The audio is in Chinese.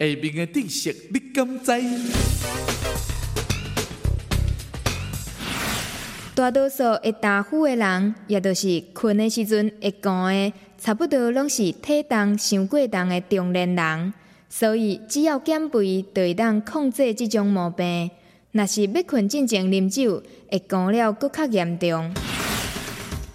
下面的知识你敢知？大多数会打呼的人，也都是困的时阵会讲的，差不多拢是体重伤过重的中年人。所以只要减肥，就会当控制这种毛病。若是要困进前啉酒，会讲了更较严重。